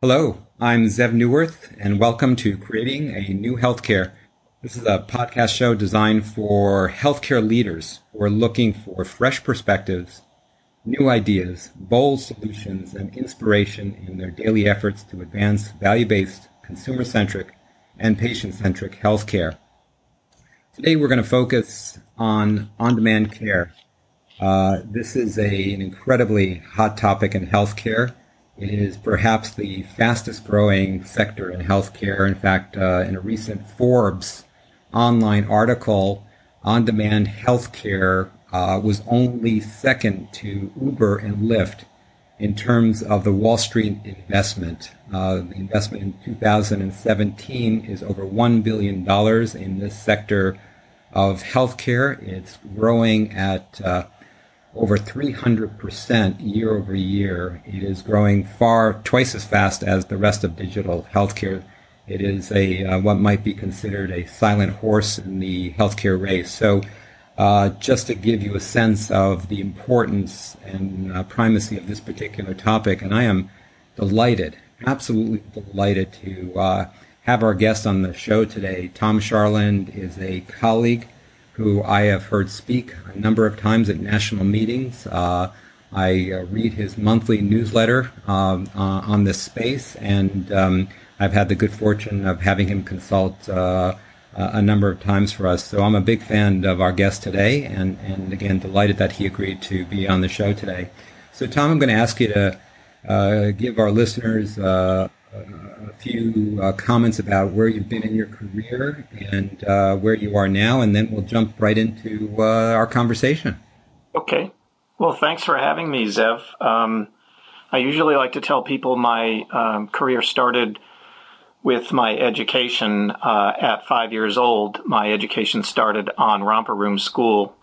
Hello, I'm Zev Neuwirth, and welcome to Creating a New Healthcare. This is a podcast show designed for healthcare leaders who are looking for fresh perspectives, new ideas, bold solutions, and inspiration in their daily efforts to advance value based, consumer centric, and patient centric healthcare. Today, we're going to focus on on demand care. Uh, this is a, an incredibly hot topic in healthcare it is perhaps the fastest growing sector in healthcare. In fact, uh, in a recent Forbes online article, on demand healthcare uh, was only second to Uber and Lyft in terms of the Wall Street investment. Uh, the investment in 2017 is over $1 billion in this sector of healthcare. It's growing at uh, over 300% year over year. It is growing far twice as fast as the rest of digital healthcare. It is a uh, what might be considered a silent horse in the healthcare race. So, uh, just to give you a sense of the importance and uh, primacy of this particular topic, and I am delighted, absolutely delighted to uh, have our guest on the show today. Tom Charland is a colleague who I have heard speak a number of times at national meetings. Uh, I uh, read his monthly newsletter um, uh, on this space, and um, I've had the good fortune of having him consult uh, a number of times for us. So I'm a big fan of our guest today, and, and again, delighted that he agreed to be on the show today. So, Tom, I'm going to ask you to uh, give our listeners uh, a few uh, comments about where you've been in your career and uh, where you are now, and then we'll jump right into uh, our conversation. Okay. Well, thanks for having me, Zev. Um, I usually like to tell people my um, career started with my education uh, at five years old. My education started on Romper Room School.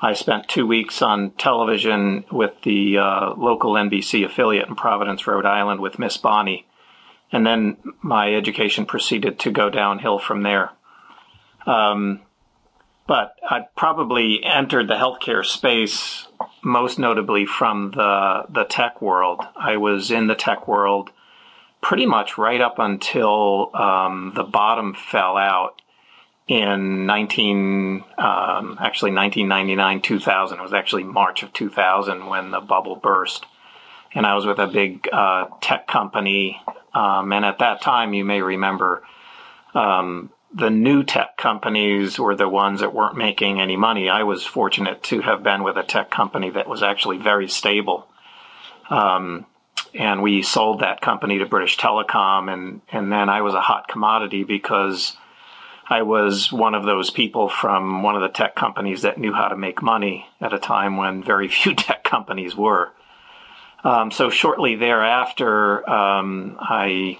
I spent two weeks on television with the uh, local NBC affiliate in Providence, Rhode Island, with Miss Bonnie and then my education proceeded to go downhill from there. Um, but I probably entered the healthcare space most notably from the the tech world. I was in the tech world pretty much right up until um, the bottom fell out in 19 um, actually 1999 2000 it was actually march of 2000 when the bubble burst and i was with a big uh, tech company um, and at that time, you may remember um, the new tech companies were the ones that weren't making any money. I was fortunate to have been with a tech company that was actually very stable. Um, and we sold that company to British Telecom, and, and then I was a hot commodity because I was one of those people from one of the tech companies that knew how to make money at a time when very few tech companies were. Um, so shortly thereafter, um, I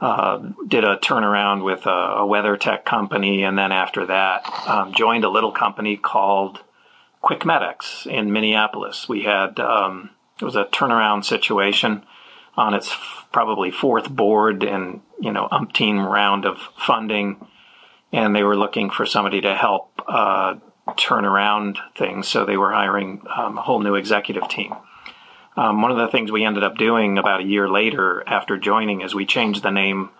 uh, did a turnaround with a, a, weather tech company, and then after that, um, joined a little company called QuickMedX in Minneapolis. We had um, it was a turnaround situation on its f- probably fourth board and you know umpteen round of funding, and they were looking for somebody to help uh, turn around things. So they were hiring um, a whole new executive team. Um, one of the things we ended up doing about a year later after joining is we changed the name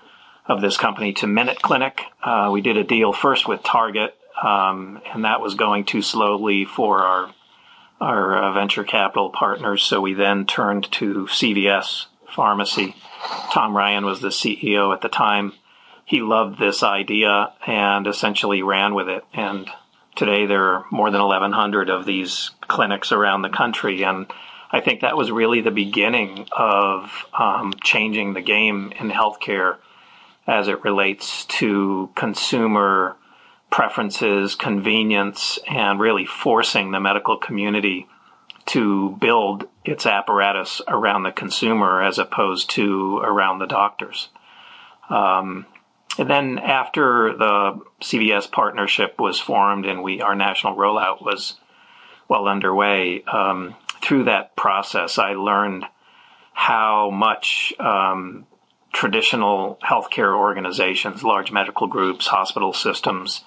of this company to Minute Clinic. Uh, we did a deal first with Target, um, and that was going too slowly for our our uh, venture capital partners. So we then turned to CVS Pharmacy. Tom Ryan was the CEO at the time. He loved this idea and essentially ran with it. And today there are more than 1,100 of these clinics around the country, and I think that was really the beginning of um, changing the game in healthcare as it relates to consumer preferences, convenience, and really forcing the medical community to build its apparatus around the consumer as opposed to around the doctors. Um, and then after the CVS partnership was formed and we our national rollout was well underway, um, through that process, I learned how much um, traditional healthcare organizations, large medical groups, hospital systems,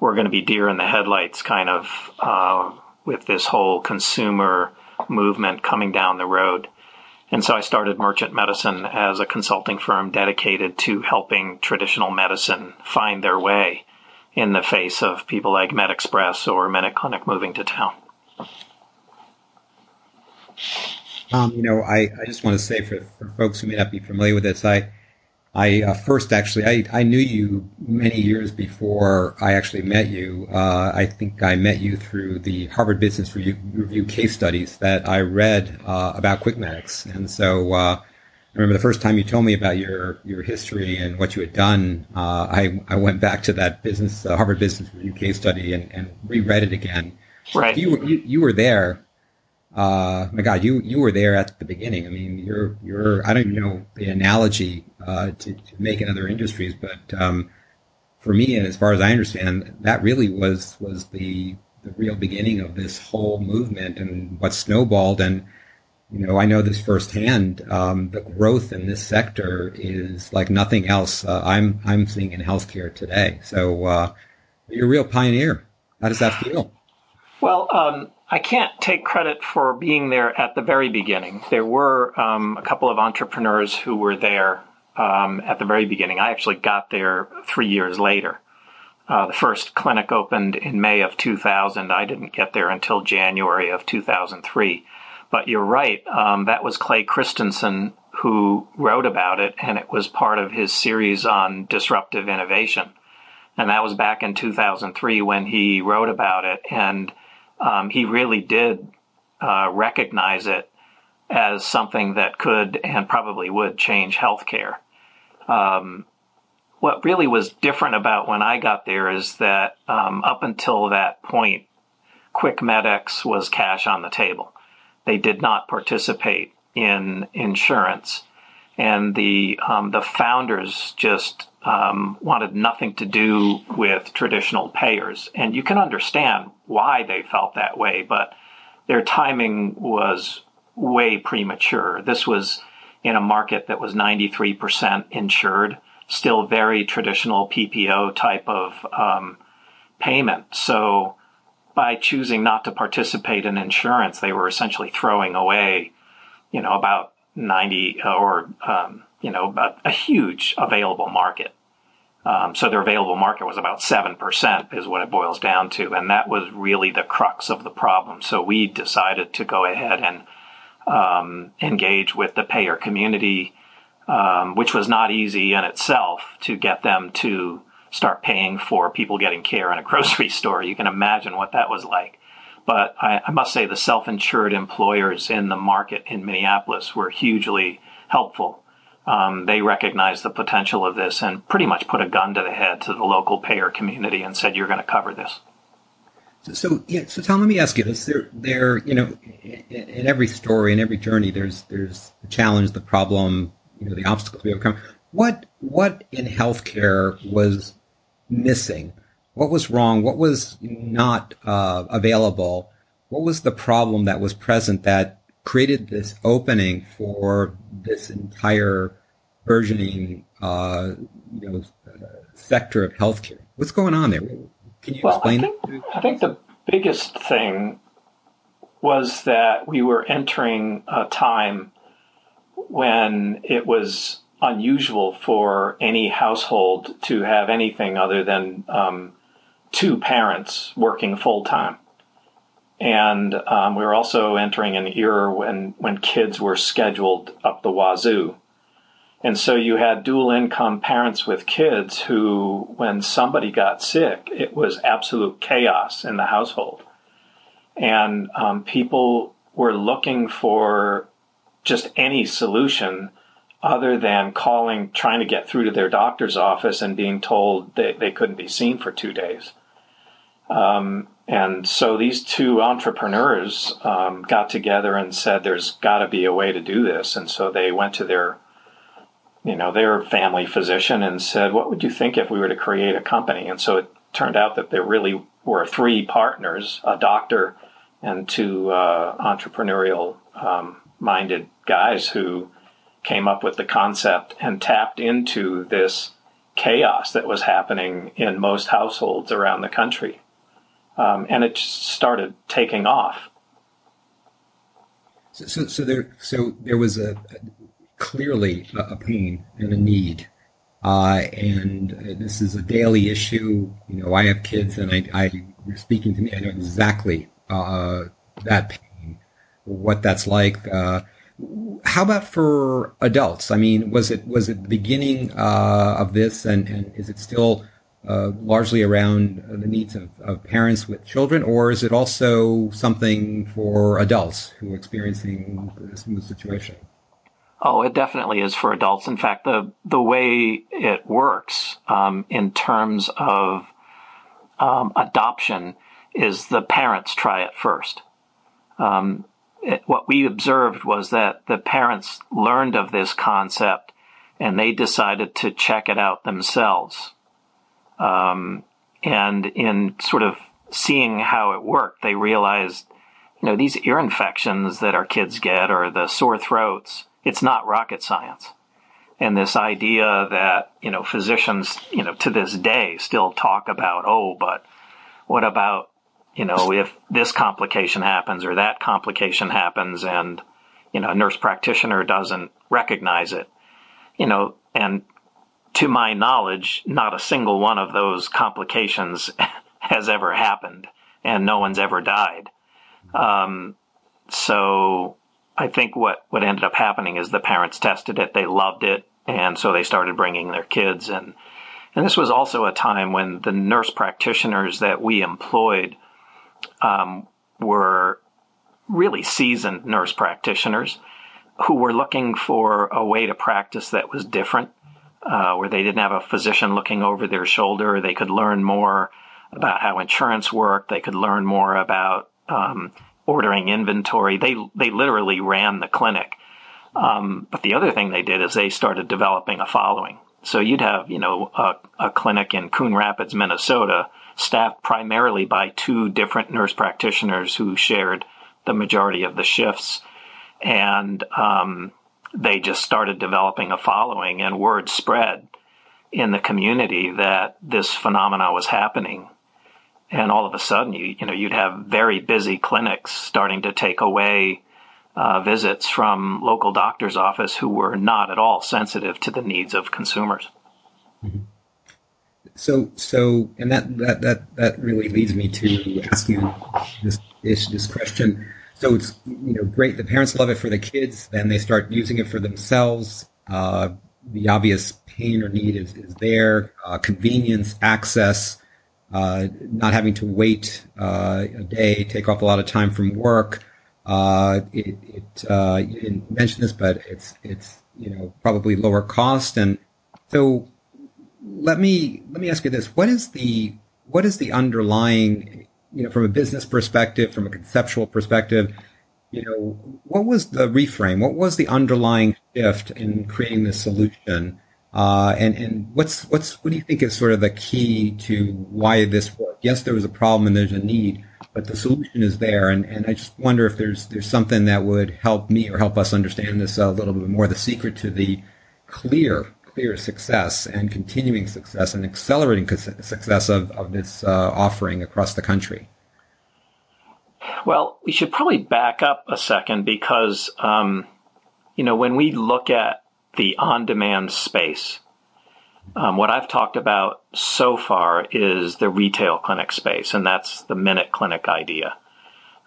were going to be deer in the headlights, kind of uh, with this whole consumer movement coming down the road. And so I started Merchant Medicine as a consulting firm dedicated to helping traditional medicine find their way in the face of people like MedExpress or MinuteClinic moving to town. Um, you know, I, I just want to say for, for folks who may not be familiar with this, I I uh, first actually I, I knew you many years before I actually met you. Uh, I think I met you through the Harvard Business Review, Review case studies that I read uh, about QuickMedx, and so uh, I remember the first time you told me about your your history and what you had done. Uh, I I went back to that business uh, Harvard Business Review case study and, and reread it again. Right. You you, you were there uh, my God, you you were there at the beginning. I mean, you're you're I don't even know the analogy uh, to, to make in other industries, but um, for me, and as far as I understand, that really was was the the real beginning of this whole movement and what snowballed. And you know, I know this firsthand. Um, the growth in this sector is like nothing else uh, I'm I'm seeing in healthcare today. So uh, you're a real pioneer. How does that feel? Well, um, I can't take credit for being there at the very beginning. There were um, a couple of entrepreneurs who were there um, at the very beginning. I actually got there three years later. Uh, the first clinic opened in May of 2000. I didn't get there until January of 2003. But you're right, um, that was Clay Christensen who wrote about it, and it was part of his series on disruptive innovation. And that was back in 2003 when he wrote about it. And um, he really did uh, recognize it as something that could and probably would change healthcare. Um, what really was different about when I got there is that um, up until that point, QuickMedx was cash on the table. They did not participate in insurance, and the um, the founders just um, wanted nothing to do with traditional payers. And you can understand why they felt that way, but their timing was way premature. This was in a market that was 93% insured, still very traditional PPO type of um, payment. So by choosing not to participate in insurance, they were essentially throwing away, you know, about 90 or um, you know, a, a huge available market. Um, so their available market was about 7% is what it boils down to. And that was really the crux of the problem. So we decided to go ahead and um, engage with the payer community, um, which was not easy in itself to get them to start paying for people getting care in a grocery store. You can imagine what that was like. But I, I must say the self-insured employers in the market in Minneapolis were hugely helpful um, they recognized the potential of this and pretty much put a gun to the head to the local payer community and said, "You're going to cover this." So, so yeah. So Tom, let me ask you this: there, there, you know, in, in every story, in every journey, there's there's the challenge, the problem, you know, the obstacles we overcome. What what in healthcare was missing? What was wrong? What was not uh, available? What was the problem that was present that created this opening for this entire burgeoning, uh, you know, uh, sector of healthcare. What's going on there? Can you well, explain I think, I think the biggest thing was that we were entering a time when it was unusual for any household to have anything other than um, two parents working full time. And um, we were also entering an era when, when kids were scheduled up the wazoo. And so you had dual income parents with kids who, when somebody got sick, it was absolute chaos in the household. And um, people were looking for just any solution other than calling, trying to get through to their doctor's office and being told they, they couldn't be seen for two days. Um, and so these two entrepreneurs um, got together and said, "There's got to be a way to do this." And so they went to their, you know, their family physician and said, "What would you think if we were to create a company?" And so it turned out that there really were three partners: a doctor and two uh, entrepreneurial um, minded guys who came up with the concept and tapped into this chaos that was happening in most households around the country um, and it just started taking off. So, so, so there, so there was a, a clearly a, a, pain and a need, uh, and this is a daily issue. You know, I have kids, and I, I you're speaking to me. I know exactly uh, that pain, what that's like. Uh, how about for adults? I mean, was it was it the beginning uh, of this, and, and is it still uh, largely around the needs of, of, parents with children, or is it also something for adults who are experiencing this new situation? Oh, it definitely is for adults. In fact, the the way it works um, in terms of um, adoption is the parents try it first. Um, it, what we observed was that the parents learned of this concept and they decided to check it out themselves. Um, and in sort of seeing how it worked, they realized, you know, these ear infections that our kids get or the sore throats, it's not rocket science. And this idea that, you know, physicians, you know, to this day still talk about, oh, but what about, you know, if this complication happens or that complication happens and, you know, a nurse practitioner doesn't recognize it, you know, and to my knowledge, not a single one of those complications has ever happened, and no one's ever died. Um, so I think what, what ended up happening is the parents tested it, they loved it, and so they started bringing their kids. And, and this was also a time when the nurse practitioners that we employed um, were really seasoned nurse practitioners who were looking for a way to practice that was different uh, where they didn't have a physician looking over their shoulder. They could learn more about how insurance worked. They could learn more about um, ordering inventory. They they literally ran the clinic. Um, but the other thing they did is they started developing a following. So you'd have you know a, a clinic in Coon Rapids, Minnesota, staffed primarily by two different nurse practitioners who shared the majority of the shifts, and um, they just started developing a following and word spread in the community that this phenomena was happening. And all of a sudden, you, you know, you'd have very busy clinics starting to take away uh, visits from local doctor's office who were not at all sensitive to the needs of consumers. Mm-hmm. So, so, and that, that, that, that really leads me to ask you this, this, this question so it's you know great. The parents love it for the kids. Then they start using it for themselves. Uh, the obvious pain or need is, is there. Uh, convenience, access, uh, not having to wait uh, a day, take off a lot of time from work. Uh, it, it uh, you didn't mention this, but it's it's you know probably lower cost. And so let me let me ask you this: what is the what is the underlying you know, from a business perspective, from a conceptual perspective, you know, what was the reframe? What was the underlying shift in creating this solution? Uh, and, and what's, what's, what do you think is sort of the key to why this worked? Yes, there was a problem and there's a need, but the solution is there. And, and I just wonder if there's, there's something that would help me or help us understand this a little bit more, the secret to the clear clear success and continuing success and accelerating success of, of this uh, offering across the country? Well, we should probably back up a second because, um, you know, when we look at the on demand space, um, what I've talked about so far is the retail clinic space, and that's the minute clinic idea.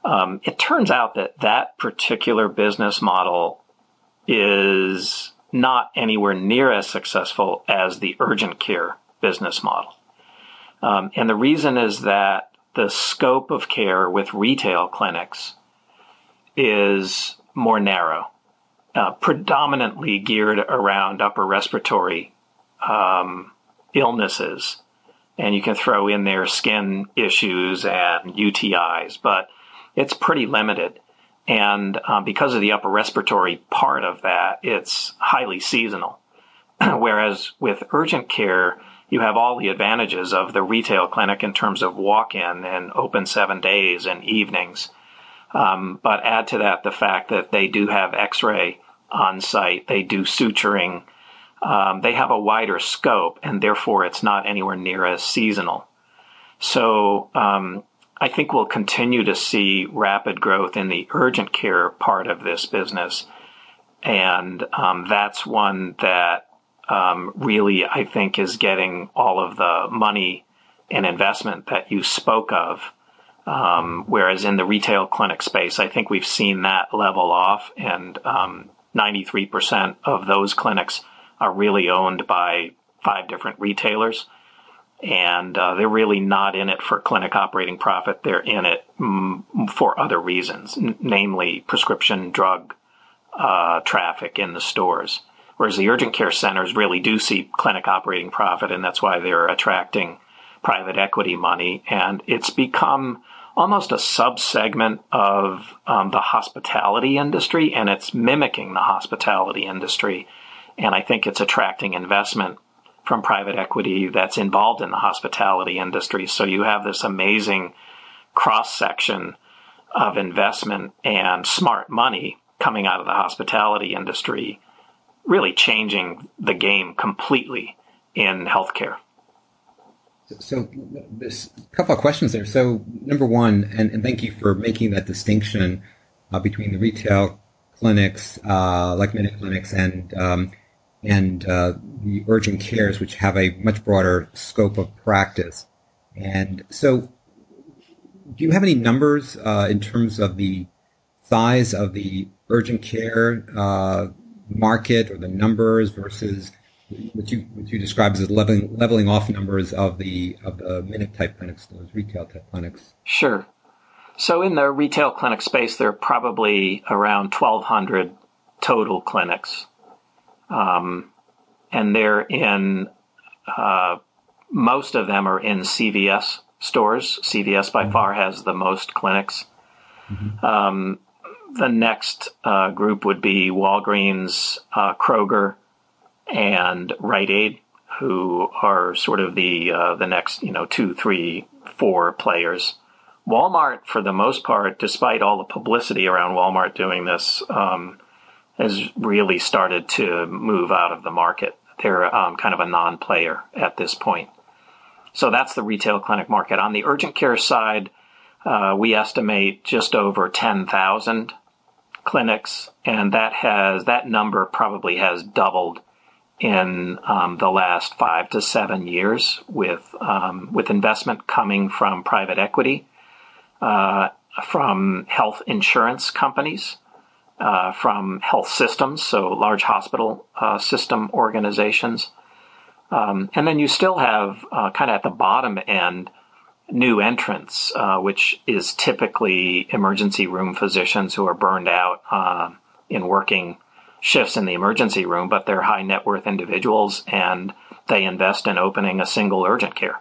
Um, it turns out that that particular business model is not anywhere near as successful as the urgent care business model. Um, and the reason is that the scope of care with retail clinics is more narrow, uh, predominantly geared around upper respiratory um, illnesses. And you can throw in there skin issues and UTIs, but it's pretty limited. And um, because of the upper respiratory part of that, it's highly seasonal. Whereas with urgent care, you have all the advantages of the retail clinic in terms of walk in and open seven days and evenings. Um, but add to that the fact that they do have x ray on site, they do suturing, um, they have a wider scope, and therefore it's not anywhere near as seasonal. So, um, I think we'll continue to see rapid growth in the urgent care part of this business. And um, that's one that um, really, I think, is getting all of the money and investment that you spoke of. Um, whereas in the retail clinic space, I think we've seen that level off, and 93% um, of those clinics are really owned by five different retailers. And uh, they're really not in it for clinic operating profit. They're in it mm, for other reasons, n- namely prescription drug uh, traffic in the stores. Whereas the urgent care centers really do see clinic operating profit, and that's why they're attracting private equity money. And it's become almost a subsegment of um, the hospitality industry, and it's mimicking the hospitality industry. And I think it's attracting investment from private equity that's involved in the hospitality industry. So you have this amazing cross section of investment and smart money coming out of the hospitality industry, really changing the game completely in healthcare. So, there's a couple of questions there. So, number one, and, and thank you for making that distinction uh, between the retail clinics, uh, like many clinics, and um, and uh, the urgent cares, which have a much broader scope of practice. And so, do you have any numbers uh, in terms of the size of the urgent care uh, market or the numbers versus what you what you describe as leveling leveling off numbers of the of the minute type clinics, those retail type clinics? Sure. So in the retail clinic space, there are probably around 1,200 total clinics, um, and they're in uh, most of them are in CVS stores. CVS by mm-hmm. far has the most clinics. Mm-hmm. Um, the next uh, group would be Walgreens, uh, Kroger, and Rite Aid, who are sort of the uh, the next you know two, three, four players. Walmart, for the most part, despite all the publicity around Walmart doing this, um, has really started to move out of the market. They're um, kind of a non-player at this point. So that's the retail clinic market. On the urgent care side, uh, we estimate just over 10,000 clinics, and that has that number probably has doubled in um, the last five to seven years, with um, with investment coming from private equity, uh, from health insurance companies, uh, from health systems, so large hospital uh, system organizations, um, and then you still have uh, kind of at the bottom end new entrants, uh, which is typically emergency room physicians who are burned out uh, in working shifts in the emergency room, but they're high net worth individuals and they invest in opening a single urgent care.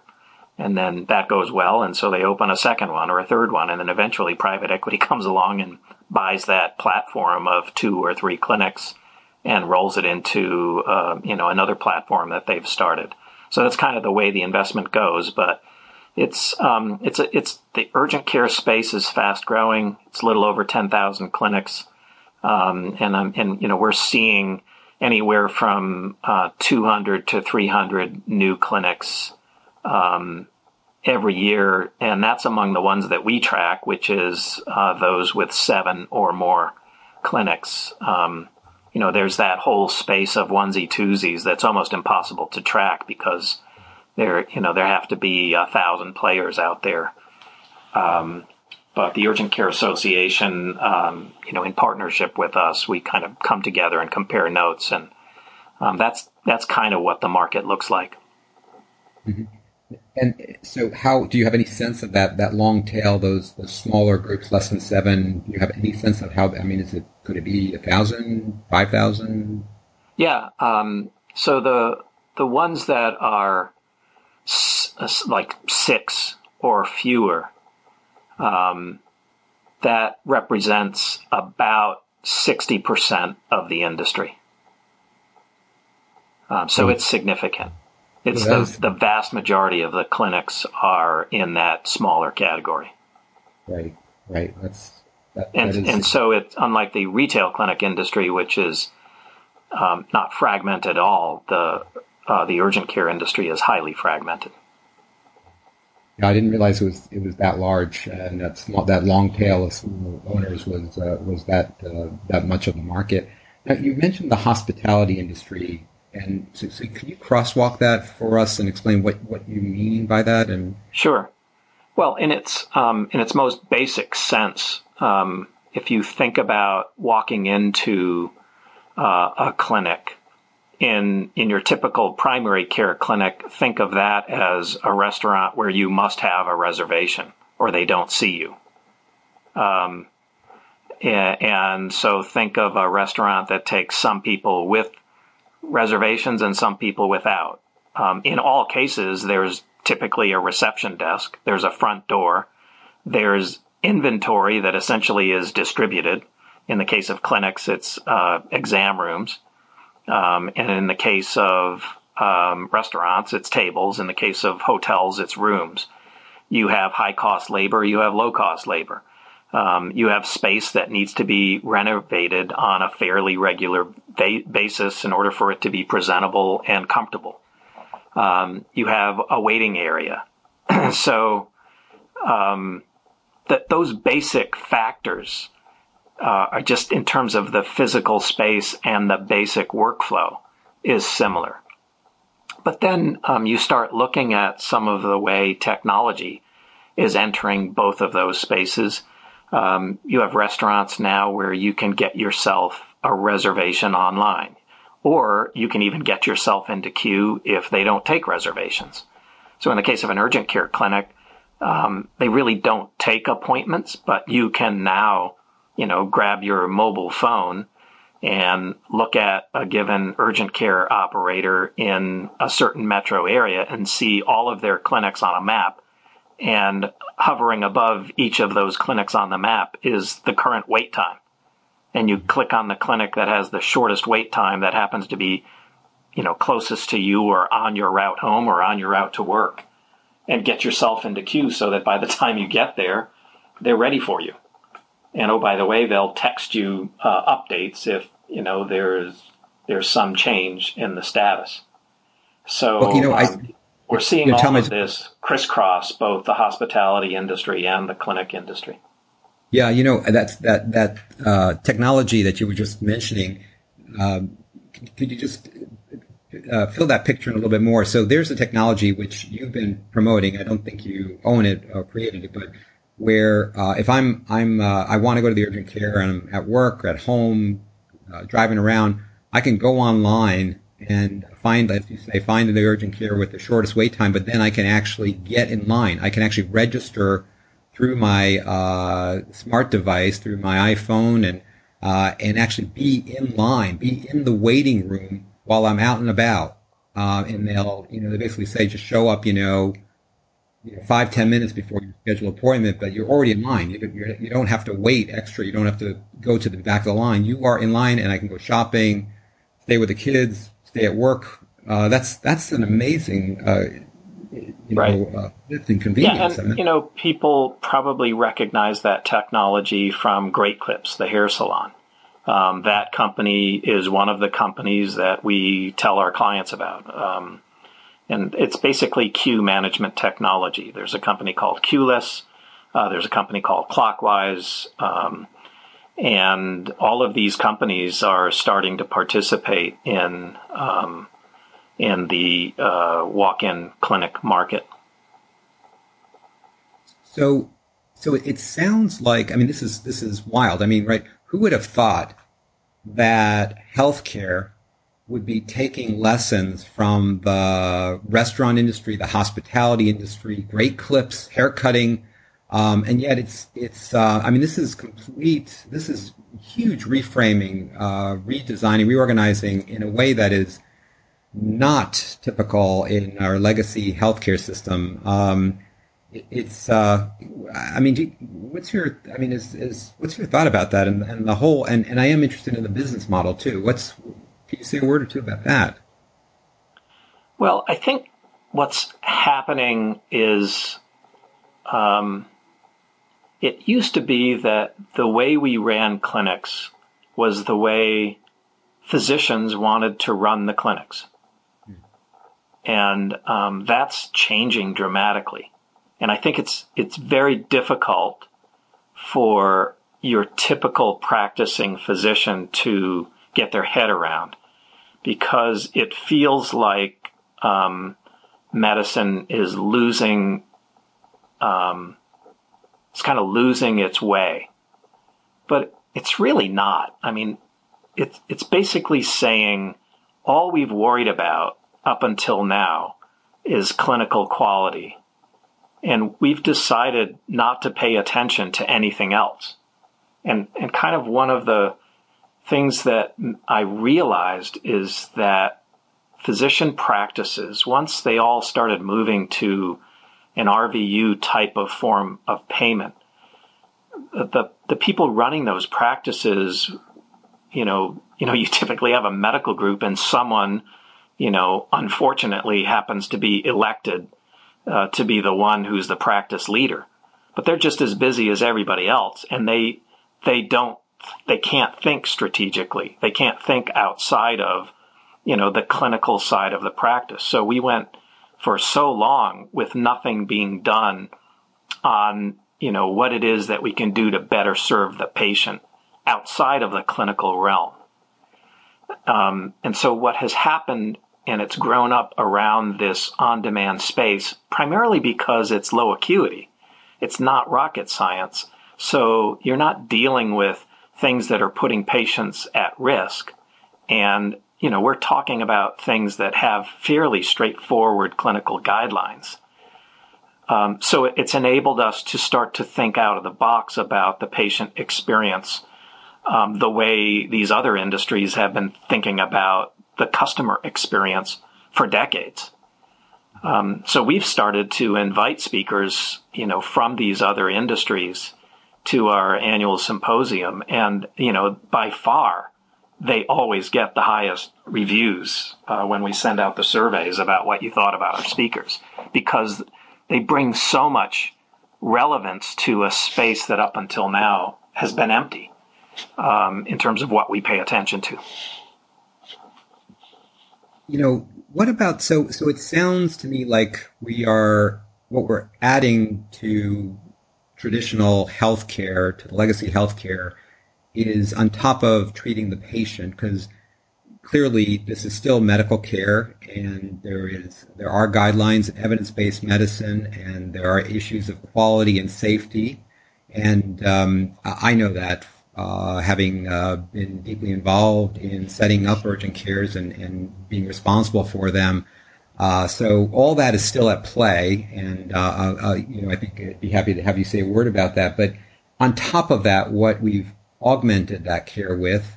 And then that goes well, and so they open a second one or a third one, and then eventually private equity comes along and buys that platform of two or three clinics and rolls it into uh, you know another platform that they've started. So that's kind of the way the investment goes, but it's um, it's a, it's the urgent care space is fast growing. It's a little over ten thousand clinics, um, and um, and you know we're seeing anywhere from uh, two hundred to three hundred new clinics um, every year, and that's among the ones that we track, which is uh, those with seven or more clinics. Um, you know, there's that whole space of onesie twosies that's almost impossible to track because there, you know, there have to be a thousand players out there. Um, but the Urgent Care Association, um, you know, in partnership with us, we kind of come together and compare notes, and um, that's that's kind of what the market looks like. Mm-hmm. And so, how do you have any sense of that that long tail, those those smaller groups, less than seven? Do you have any sense of how? I mean, is it could it be a thousand, five thousand? Yeah. Um, so the the ones that are like six or fewer, um, that represents about 60% of the industry. Um, so it's significant. It's the, the vast majority of the clinics are in that smaller category. Right, right. That's that, and and so it unlike the retail clinic industry, which is um, not fragmented at all. The uh, the urgent care industry is highly fragmented. Yeah, I didn't realize it was it was that large and that small, that long tail of small owners was uh, was that uh, that much of the market. Now, you mentioned the hospitality industry, and so, so, can you crosswalk that for us and explain what, what you mean by that? And sure. Well, in its um, in its most basic sense, um, if you think about walking into uh, a clinic in in your typical primary care clinic, think of that as a restaurant where you must have a reservation or they don't see you. Um, and so think of a restaurant that takes some people with reservations and some people without. Um, in all cases, there's typically a reception desk, there's a front door, there's inventory that essentially is distributed. In the case of clinics, it's uh, exam rooms. Um, and in the case of um, restaurants, it's tables. In the case of hotels, it's rooms. You have high cost labor, you have low cost labor. Um, you have space that needs to be renovated on a fairly regular ba- basis in order for it to be presentable and comfortable. Um, you have a waiting area. so, um, that those basic factors uh, are just in terms of the physical space and the basic workflow is similar. But then um, you start looking at some of the way technology is entering both of those spaces. Um, you have restaurants now where you can get yourself a reservation online, or you can even get yourself into queue if they don't take reservations. So in the case of an urgent care clinic, um, they really don't take appointments, but you can now you know, grab your mobile phone and look at a given urgent care operator in a certain metro area and see all of their clinics on a map. And hovering above each of those clinics on the map is the current wait time. And you click on the clinic that has the shortest wait time that happens to be, you know, closest to you or on your route home or on your route to work and get yourself into queue so that by the time you get there, they're ready for you. And oh, by the way, they'll text you uh, updates if you know there's there's some change in the status. So well, you know, um, I, we're seeing know, all of this crisscross both the hospitality industry and the clinic industry. Yeah, you know that's that that uh, technology that you were just mentioning. Um, could you just uh, fill that picture in a little bit more? So there's a technology which you've been promoting. I don't think you own it or created it, but where uh, if I'm I'm uh, I want to go to the urgent care and I'm at work or at home uh, driving around, I can go online and find, as you say, find the urgent care with the shortest wait time. But then I can actually get in line. I can actually register through my uh, smart device, through my iPhone, and uh, and actually be in line, be in the waiting room while I'm out and about. Uh, and they'll, you know, they basically say, just show up, you know, you know, five ten minutes before your scheduled appointment, but you're already in line. You, you're, you do not have to wait extra. You don't have to go to the back of the line. You are in line, and I can go shopping, stay with the kids, stay at work. Uh, that's that's an amazing, uh, you right. know, uh, convenience. Yeah, and you know, people probably recognize that technology from Great Clips, the hair salon. Um, that company is one of the companies that we tell our clients about. Um, and it's basically queue management technology. There's a company called QLess. Uh, there's a company called Clockwise. Um, and all of these companies are starting to participate in um, in the uh, walk-in clinic market. So, so it sounds like I mean this is this is wild. I mean, right? Who would have thought that healthcare would be taking lessons from the restaurant industry, the hospitality industry, great clips, haircutting, um, and yet it's it's. Uh, I mean, this is complete. This is huge reframing, uh, redesigning, reorganizing in a way that is not typical in our legacy healthcare system. Um, it, it's. Uh, I mean, what's your? I mean, is, is what's your thought about that and, and the whole? And, and I am interested in the business model too. What's can you say a word or two about that? Well, I think what's happening is um, it used to be that the way we ran clinics was the way physicians wanted to run the clinics. And um, that's changing dramatically. And I think it's, it's very difficult for your typical practicing physician to get their head around because it feels like um, medicine is losing, um, it's kind of losing its way. But it's really not. I mean, it's, it's basically saying all we've worried about up until now is clinical quality. And we've decided not to pay attention to anything else. And, and kind of one of the things that I realized is that physician practices, once they all started moving to an RVU type of form of payment, the, the people running those practices, you know, you know, you typically have a medical group and someone, you know, unfortunately happens to be elected uh, to be the one who's the practice leader. But they're just as busy as everybody else and they, they don't, they can't think strategically. They can't think outside of, you know, the clinical side of the practice. So we went for so long with nothing being done on, you know, what it is that we can do to better serve the patient outside of the clinical realm. Um, and so what has happened and it's grown up around this on-demand space primarily because it's low acuity. It's not rocket science. So you're not dealing with things that are putting patients at risk. And, you know, we're talking about things that have fairly straightforward clinical guidelines. Um, so it's enabled us to start to think out of the box about the patient experience um, the way these other industries have been thinking about the customer experience for decades. Um, so we've started to invite speakers, you know, from these other industries to our annual symposium, and you know, by far, they always get the highest reviews uh, when we send out the surveys about what you thought about our speakers, because they bring so much relevance to a space that up until now has been empty um, in terms of what we pay attention to. You know, what about so? So it sounds to me like we are what we're adding to traditional healthcare, to the legacy healthcare, is on top of treating the patient because clearly this is still medical care and there is there are guidelines in evidence-based medicine and there are issues of quality and safety and um, I know that uh, having uh, been deeply involved in setting up urgent cares and, and being responsible for them. Uh, so all that is still at play, and uh, uh, uh, you know I think I'd be happy to have you say a word about that. But on top of that, what we've augmented that care with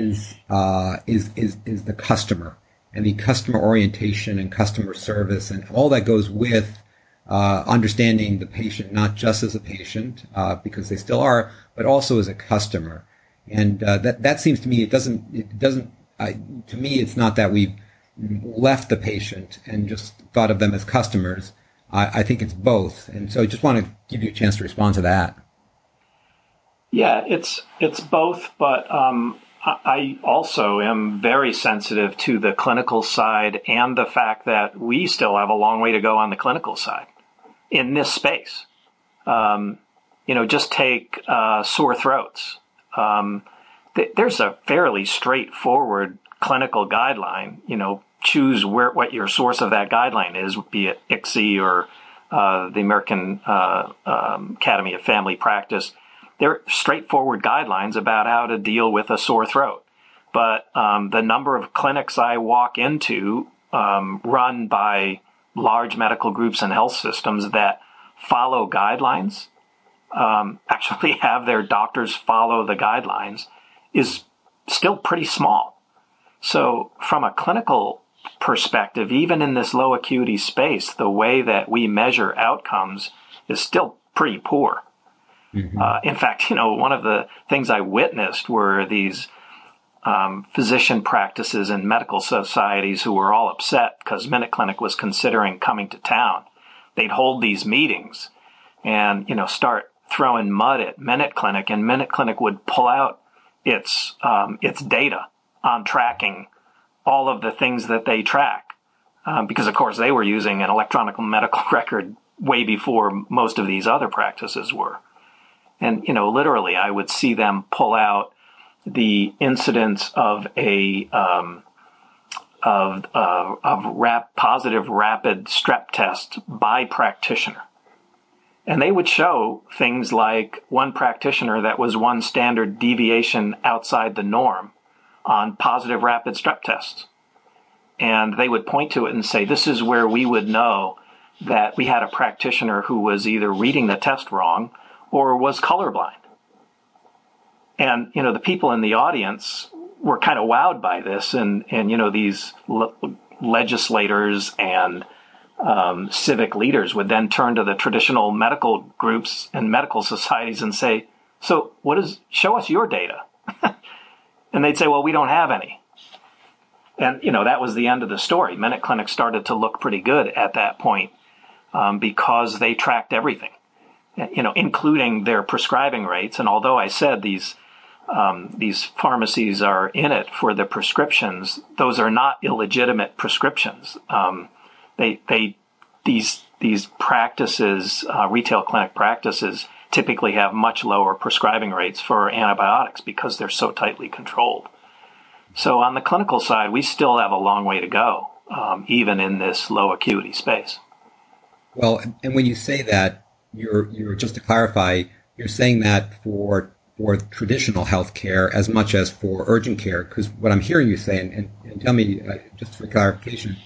is is is is the customer and the customer orientation and customer service and all that goes with uh, understanding the patient not just as a patient uh, because they still are, but also as a customer. And uh, that that seems to me it doesn't it doesn't to me it's not that we've left the patient and just thought of them as customers. I, I think it's both, and so I just want to give you a chance to respond to that. Yeah, it's it's both, but um, I also am very sensitive to the clinical side and the fact that we still have a long way to go on the clinical side in this space. Um, you know, just take uh, sore throats. Um, th- there's a fairly straightforward clinical guideline. You know, choose where what your source of that guideline is, be it ICSI or uh, the American uh, um, Academy of Family Practice. They're straightforward guidelines about how to deal with a sore throat. But um, the number of clinics I walk into um, run by large medical groups and health systems that follow guidelines, um, actually have their doctors follow the guidelines, is still pretty small. So, from a clinical perspective, even in this low acuity space, the way that we measure outcomes is still pretty poor. Mm-hmm. Uh, in fact, you know, one of the things I witnessed were these um, physician practices and medical societies who were all upset because Minute Clinic was considering coming to town. They'd hold these meetings and, you know, start throwing mud at Minute Clinic, and Minute Clinic would pull out its um, its data on tracking all of the things that they track. um, because of course they were using an electronic medical record way before most of these other practices were. And, you know, literally I would see them pull out the incidence of a, um, of, uh, of rap, positive rapid strep test by practitioner. And they would show things like one practitioner that was one standard deviation outside the norm on positive rapid strep tests. And they would point to it and say, this is where we would know that we had a practitioner who was either reading the test wrong or was colorblind. And, you know, the people in the audience were kind of wowed by this. And, and you know, these le- legislators and um, civic leaders would then turn to the traditional medical groups and medical societies and say, so what is, show us your data. and they'd say, well, we don't have any. And, you know, that was the end of the story. Minute Clinic started to look pretty good at that point um, because they tracked everything, you know, including their prescribing rates. And although I said these um, these pharmacies are in it for the prescriptions, those are not illegitimate prescriptions. Um, they they these these practices, uh, retail clinic practices, typically have much lower prescribing rates for antibiotics because they're so tightly controlled. So on the clinical side, we still have a long way to go, um, even in this low acuity space. Well, and when you say that, you're you're just to clarify, you're saying that for for traditional healthcare as much as for urgent care. Because what I'm hearing you say, and, and, and tell me uh, just for clarification,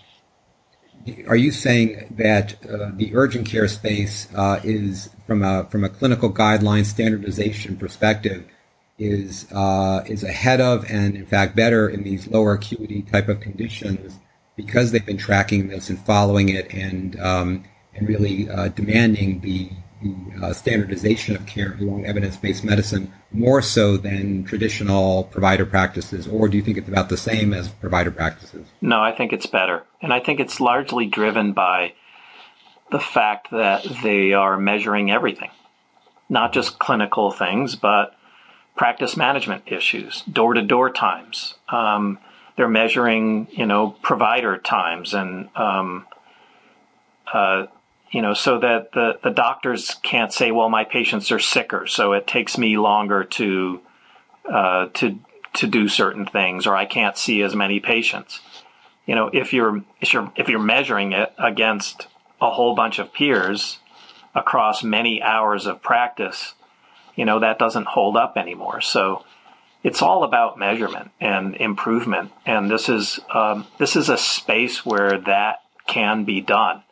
are you saying that uh, the urgent care space uh, is from a from a clinical guideline standardization perspective is uh, is ahead of and in fact better in these lower acuity type of conditions because they've been tracking this and following it and um, and really uh, demanding the, the uh, standardization of care along evidence-based medicine more so than traditional provider practices, or do you think it's about the same as provider practices? No, I think it's better, and I think it's largely driven by the fact that they are measuring everything, not just clinical things, but practice management issues, door-to-door times. Um, they're measuring, you know, provider times and um, uh, you know, so that the, the doctors can't say, well, my patients are sicker, so it takes me longer to, uh, to, to do certain things, or I can't see as many patients. You know, if you're, if you're, if you're measuring it against a whole bunch of peers across many hours of practice, you know, that doesn't hold up anymore. So it's all about measurement and improvement. And this is, um, this is a space where that can be done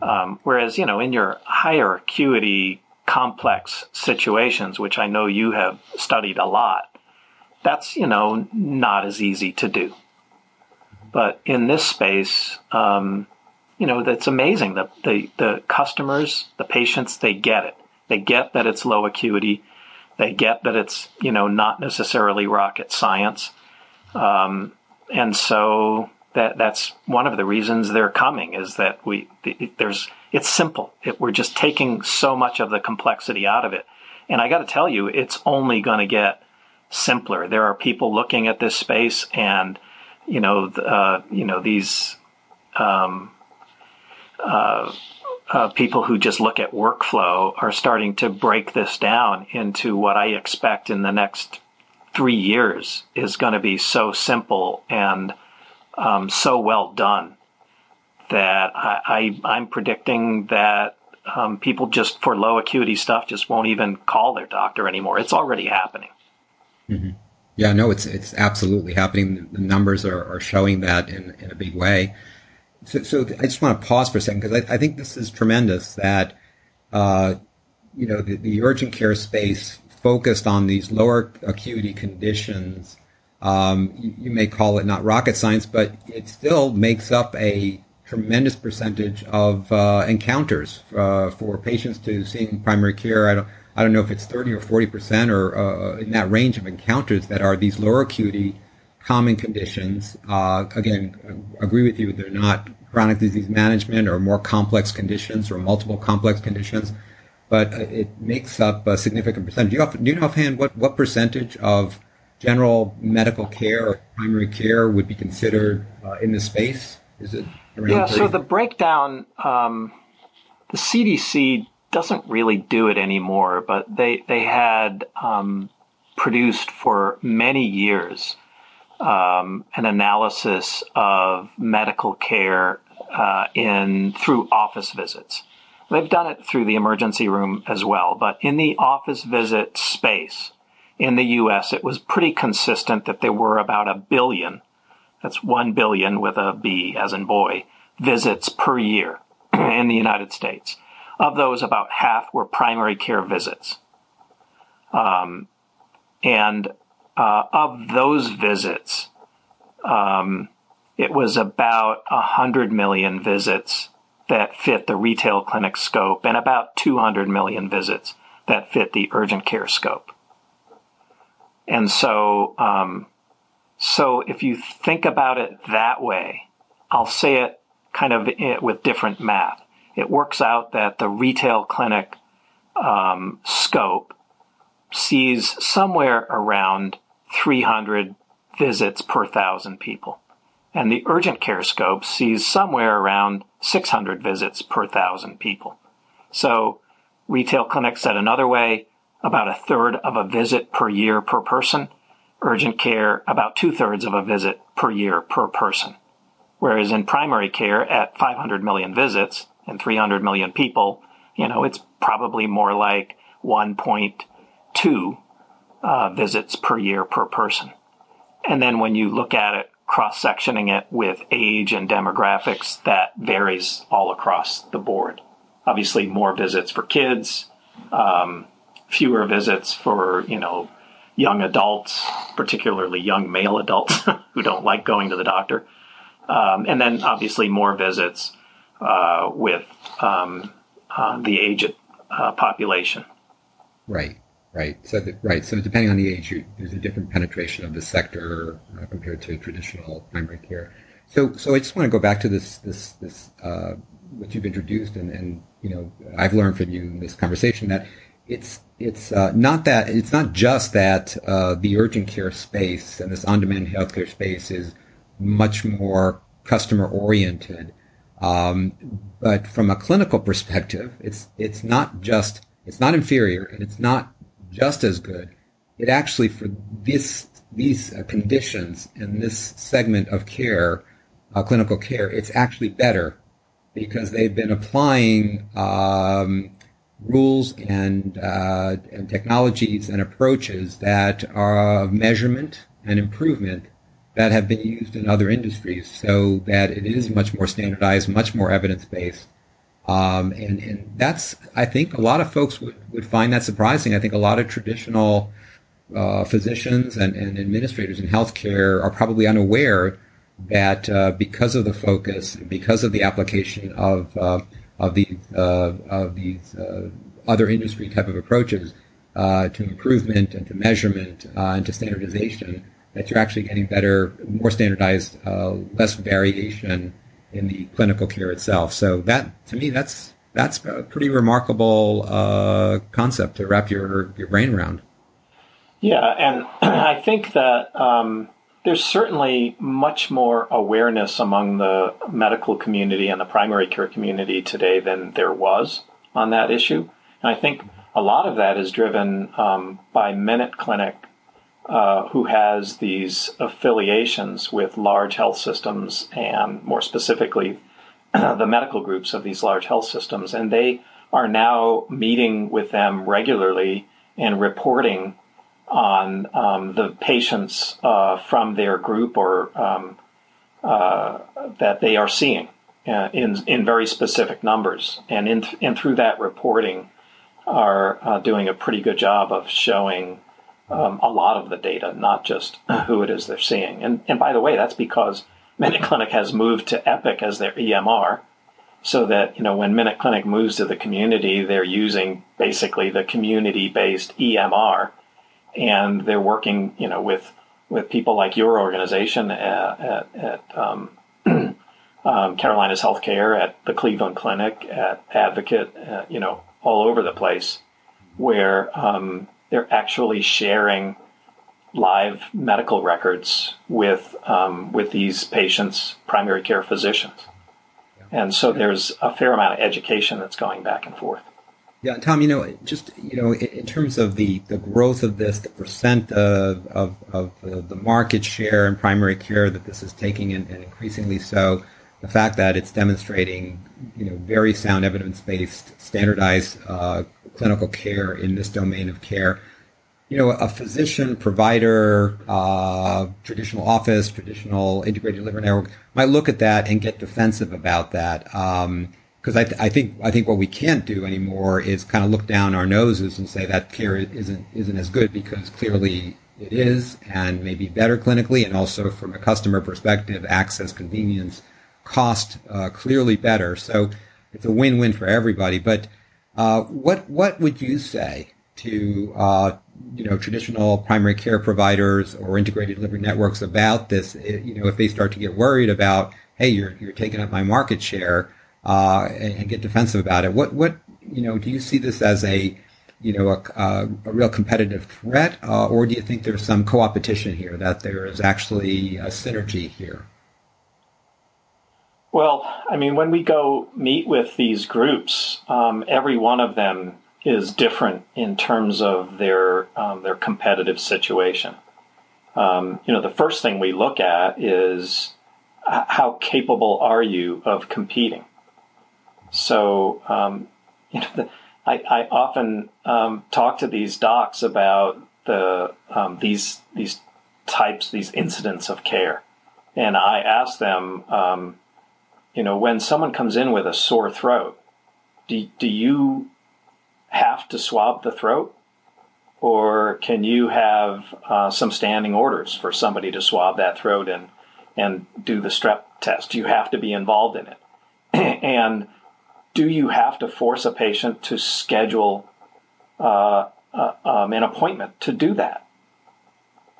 um, whereas, you know, in your higher acuity, complex situations, which I know you have studied a lot, that's, you know, not as easy to do. But in this space, um, you know, that's amazing. The, the, the customers, the patients, they get it. They get that it's low acuity. They get that it's, you know, not necessarily rocket science. Um, and so that that's one of the reasons they're coming is that we there's it's simple. It, we're just taking so much of the complexity out of it, and I got to tell you, it's only going to get simpler. There are people looking at this space, and you know, uh, you know these um, uh, uh, people who just look at workflow are starting to break this down into what I expect in the next three years is going to be so simple and um, so well done that I, I am predicting that um, people just for low acuity stuff just won't even call their doctor anymore. It's already happening. Mm-hmm. Yeah, no, it's it's absolutely happening. The numbers are, are showing that in, in a big way. So, so I just want to pause for a second because I, I, think this is tremendous that uh, you know the, the urgent care space focused on these lower acuity conditions um, you, you, may call it not rocket science, but it still makes up a tremendous percentage of uh, encounters uh, for patients to seeing primary care. I don't, I don't know if it's 30 or 40 percent or uh, in that range of encounters that are these lower acuity common conditions. Uh, again, agree with you, they're not chronic disease management or more complex conditions or multiple complex conditions, but it makes up a significant percentage. Do you, do you know offhand what, what percentage of general medical care or primary care would be considered uh, in the space? Is it yeah, 30. so the breakdown, um, the CDC doesn't really do it anymore, but they, they had um, produced for many years um, an analysis of medical care uh, in through office visits. They've done it through the emergency room as well, but in the office visit space in the U.S., it was pretty consistent that there were about a billion. That's one billion with a B as in boy visits per year in the United States. Of those, about half were primary care visits. Um, and uh, of those visits, um, it was about 100 million visits that fit the retail clinic scope and about 200 million visits that fit the urgent care scope. And so, um, so if you think about it that way, I'll say it kind of with different math. It works out that the retail clinic um, scope sees somewhere around 300 visits per thousand people. And the urgent care scope sees somewhere around 600 visits per thousand people. So retail clinics said another way, about a third of a visit per year per person. Urgent care, about two thirds of a visit per year per person. Whereas in primary care at 500 million visits and 300 million people, you know, it's probably more like 1.2 uh, visits per year per person. And then when you look at it, cross sectioning it with age and demographics, that varies all across the board. Obviously, more visits for kids, um, fewer visits for, you know, young adults, particularly young male adults who don't like going to the doctor. Um, and then obviously more visits uh, with um, uh, the aged uh, population. Right. Right. So, the, right. So, depending on the age, you, there's a different penetration of the sector uh, compared to traditional primary care. So, so I just want to go back to this, this, this, uh, what you've introduced, and, and you know, I've learned from you in this conversation that it's, it's uh, not that it's not just that uh, the urgent care space and this on-demand healthcare space is much more customer oriented. Um, but from a clinical perspective, it's it's not just it's not inferior and it's not just as good. It actually, for this, these conditions and this segment of care, uh, clinical care, it's actually better because they've been applying um, rules and uh, and technologies and approaches that are of measurement and improvement that have been used in other industries, so that it is much more standardized, much more evidence based, um, and, and that's, I think a lot of folks would, would find that surprising. I think a lot of traditional uh, physicians and, and administrators in healthcare are probably unaware that uh, because of the focus, because of the application of uh, of these uh, of these uh, other industry type of approaches uh, to improvement and to measurement and to standardization, that you're actually getting better, more standardized, less variation in the clinical care itself. So that, to me, that's that's a pretty remarkable uh, concept to wrap your your brain around. Yeah, and I think that um, there's certainly much more awareness among the medical community and the primary care community today than there was on that issue. And I think a lot of that is driven um, by Minute Clinic uh, who has these affiliations with large health systems and more specifically the medical groups of these large health systems. And they are now meeting with them regularly and reporting on um, the patients uh, from their group or um, uh, that they are seeing uh, in in very specific numbers, and in and through that reporting, are uh, doing a pretty good job of showing um, a lot of the data, not just who it is they're seeing. And, and by the way, that's because Minute Clinic has moved to Epic as their EMR, so that you know when Minute Clinic moves to the community, they're using basically the community-based EMR, and they're working you know with with people like your organization at, at, at um, um, Carolinas Healthcare, at the Cleveland Clinic, at Advocate, uh, you know, all over the place, where um, they're actually sharing live medical records with um, with these patients' primary care physicians. And so there's a fair amount of education that's going back and forth. Yeah, Tom, you know, just, you know, in terms of the, the growth of this, the percent of, of, of the market share in primary care that this is taking and, and increasingly so, the fact that it's demonstrating, you know, very sound evidence-based standardized uh, clinical care in this domain of care, you know, a physician, provider, uh, traditional office, traditional integrated delivery network might look at that and get defensive about that. Because I, th- I, think I think what we can't do anymore is kind of look down our noses and say that care isn't isn't as good because clearly it is and maybe better clinically and also from a customer perspective, access, convenience, cost uh, clearly better. So it's a win-win for everybody. But uh, what what would you say to uh, you know traditional primary care providers or integrated delivery networks about this. You know, if they start to get worried about, hey, you're you're taking up my market share, uh, and, get defensive about it. What what you know? Do you see this as a you know a, a, a real competitive threat, uh, or do you think there's some co-opetition here that there is actually a synergy here? Well, I mean, when we go meet with these groups, um, every one of them is different in terms of their um, their competitive situation. Um, you know, the first thing we look at is how capable are you of competing. So, um, you know, the, I, I, often um, talk to these docs about the um, these these types, these incidents of care, and I ask them, um, you know, when someone comes in with a sore throat, do, do you have to swab the throat? Or can you have uh, some standing orders for somebody to swab that throat and, and do the strep test? You have to be involved in it. and do you have to force a patient to schedule uh, uh, um, an appointment to do that?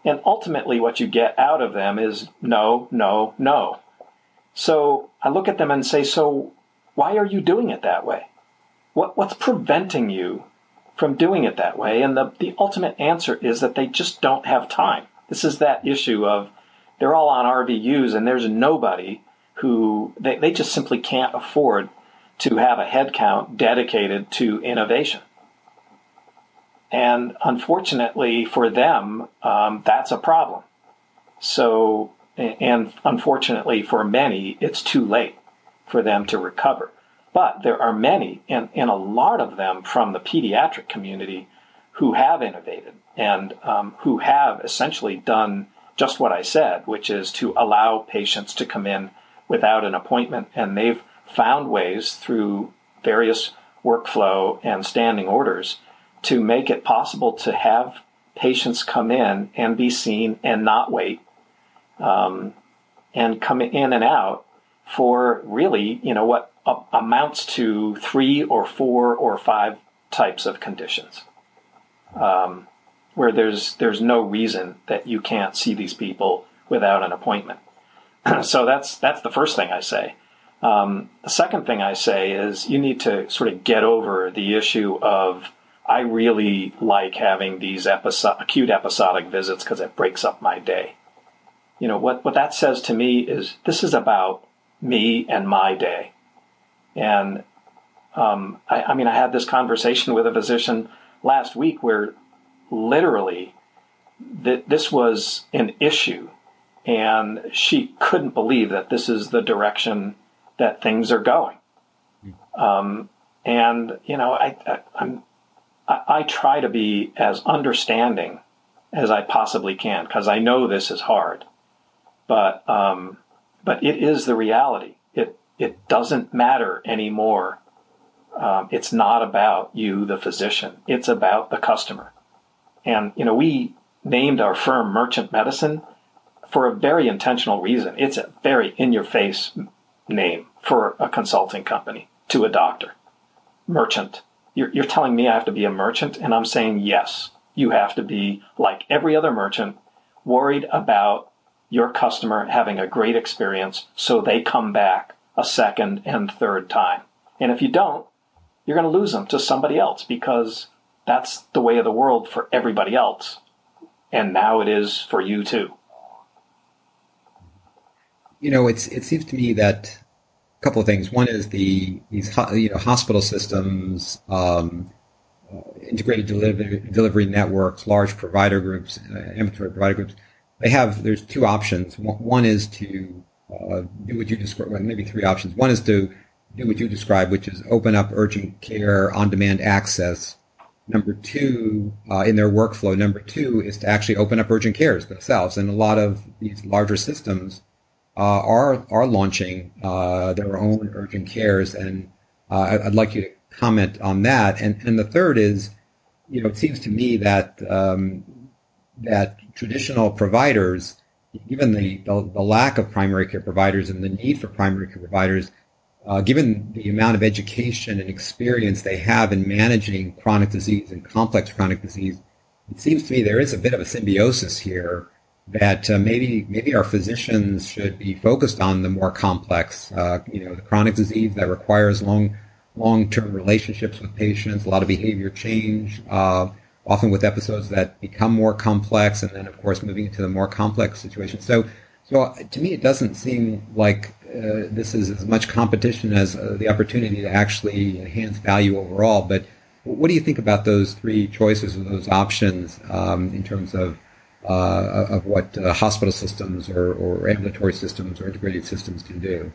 And ultimately, what you get out of them is no, no, no. So I look at them and say, so why are you doing it that way? What, what's preventing you from doing it that way? And the, the ultimate answer is that they just don't have time. This is that issue of they're all on RVUs and there's nobody who they, they just simply can't afford to have a headcount dedicated to innovation. And unfortunately for them, um, that's a problem. So, and unfortunately for many, it's too late for them to recover. But there are many, and, and a lot of them from the pediatric community, who have innovated and um, who have essentially done just what I said, which is to allow patients to come in without an appointment. And they've found ways through various workflow and standing orders to make it possible to have patients come in and be seen and not wait um, and come in and out for really, you know, what amounts to three or four or five types of conditions, um, where there's there's no reason that you can't see these people without an appointment. so that's that's the first thing I say. Um, the second thing I say is you need to sort of get over the issue of I really like having these acute episodic visits because it breaks up my day. You know what what that says to me is this is about me and my day. And um, I, I mean, I had this conversation with a physician last week where literally th- this was an issue, and she couldn't believe that this is the direction that things are going. Um, and you know, I, I, I'm I, I try to be as understanding as I possibly can because I know this is hard, but um, but it is the reality. It it doesn't matter anymore. Um, it's not about you, the physician. It's about the customer. And, you know, we named our firm Merchant Medicine for a very intentional reason. It's a very in your face name for a consulting company to a doctor. Merchant. You're, you're telling me I have to be a merchant? And I'm saying yes. You have to be like every other merchant, worried about your customer having a great experience so they come back a second and third time. And if you don't, you're going to lose them to somebody else because that's the way of the world for everybody else. And now it is for you too. You know, it's it seems to me that a couple of things. One is the these you know hospital systems, um, uh, integrated delivery, delivery networks, large provider groups, uh, ambulatory provider groups. They have there's two options. One is to uh, do what you describe. Well, maybe three options. One is to do what you describe, which is open up urgent care on-demand access. Number two, uh, in their workflow. Number two is to actually open up urgent cares themselves. And a lot of these larger systems are are launching uh, their own urgent cares, and uh, I'd like you to comment on that. And and the third is, you know, it seems to me that um, that traditional providers, given the, the, the lack of primary care providers and the need for primary care providers, uh, given the amount of education and experience they have in managing chronic disease and complex chronic disease, it seems to me there is a bit of a symbiosis here that uh, maybe maybe our physicians should be focused on the more complex, uh, you know, the chronic disease that requires long long term relationships with patients, a lot of behavior change, uh, often with episodes that become more complex, and then of course moving into the more complex situation. So, so to me, it doesn't seem like uh, this is as much competition as uh, the opportunity to actually enhance value overall. But what do you think about those three choices or those options um, in terms of uh, of what uh, hospital systems or, or ambulatory systems or integrated systems can do?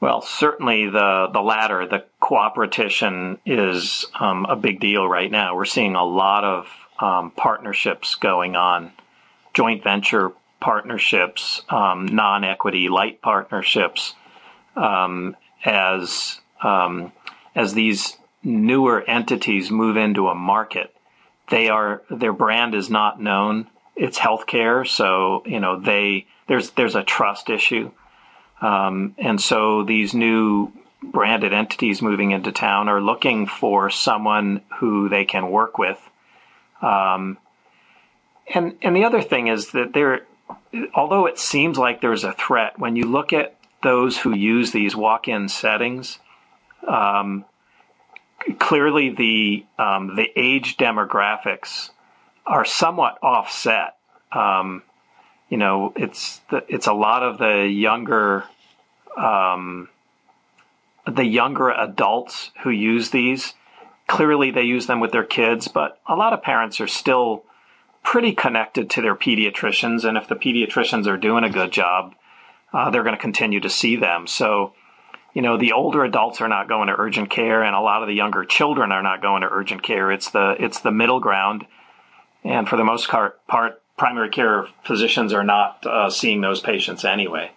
Well, certainly the the latter, the cooperation, is um, a big deal right now. We're seeing a lot of um, partnerships going on, joint venture partnerships, um, non equity light partnerships, um, as um, as these newer entities move into a market they are their brand is not known. It's healthcare, so you know they there's there's a trust issue, um, and so these new branded entities moving into town are looking for someone who they can work with. Um, and and the other thing is that there, although it seems like there's a threat when you look at those who use these walk-in settings, um, clearly the um, the age demographics are somewhat offset. Um, you know, it's the, it's a lot of the younger um, the younger adults who use these. Clearly, they use them with their kids, but a lot of parents are still pretty connected to their pediatricians, and if the pediatricians are doing a good job, uh, they're going to continue to see them. So you know, the older adults are not going to urgent care, and a lot of the younger children are not going to urgent care. It's the it's the middle ground, and for the most part, primary care physicians are not uh, seeing those patients anyway.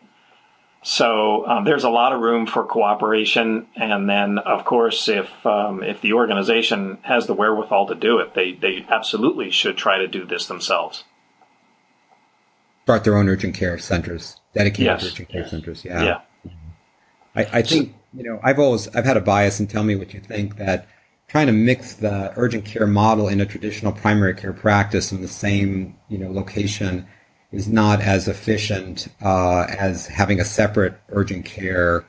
So um, there's a lot of room for cooperation, and then of course, if um, if the organization has the wherewithal to do it, they they absolutely should try to do this themselves. Start their own urgent care centers, dedicated yes. urgent care centers. Yeah. Yeah. I, I think you know I've always I've had a bias, and tell me what you think that trying to mix the urgent care model in a traditional primary care practice in the same you know location is not as efficient uh, as having a separate urgent care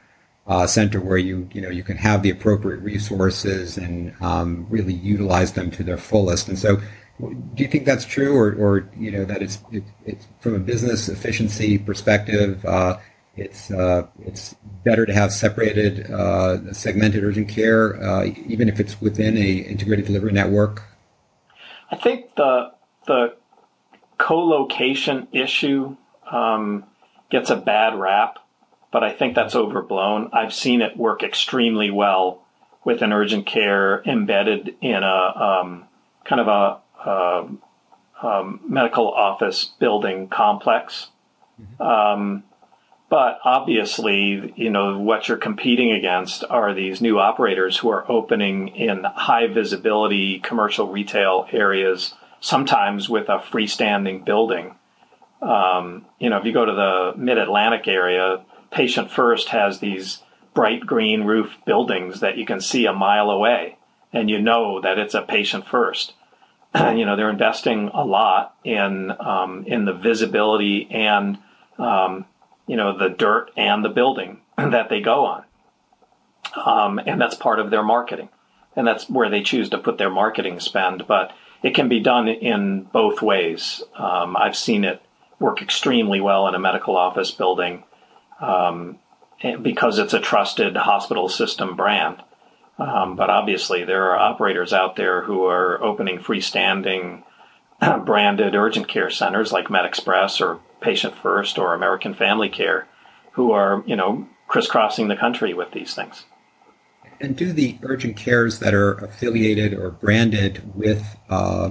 uh, center where you you know you can have the appropriate resources and um, really utilize them to their fullest. And so, do you think that's true, or, or you know that it's it, it's from a business efficiency perspective? Uh, it's uh, it's better to have separated, uh, segmented urgent care, uh, even if it's within a integrated delivery network. I think the the co-location issue um, gets a bad rap, but I think that's overblown. I've seen it work extremely well with an urgent care embedded in a um, kind of a, a, a, medical office building complex. Mm-hmm. But obviously, you know, what you're competing against are these new operators who are opening in high visibility commercial retail areas, sometimes with a freestanding building. Um, you know, if you go to the mid Atlantic area, Patient First has these bright green roof buildings that you can see a mile away, and you know that it's a Patient First. you know, they're investing a lot in um, in the visibility and um, you know, the dirt and the building that they go on. Um, and that's part of their marketing. And that's where they choose to put their marketing spend. But it can be done in both ways. Um, I've seen it work extremely well in a medical office building. Um, because it's a trusted hospital system brand. Um, but obviously, there are operators out there who are opening freestanding branded urgent care centers like MedExpress or Patient First or American Family Care who are, you know, crisscrossing the country with these things. And do the urgent cares that are affiliated or branded with uh,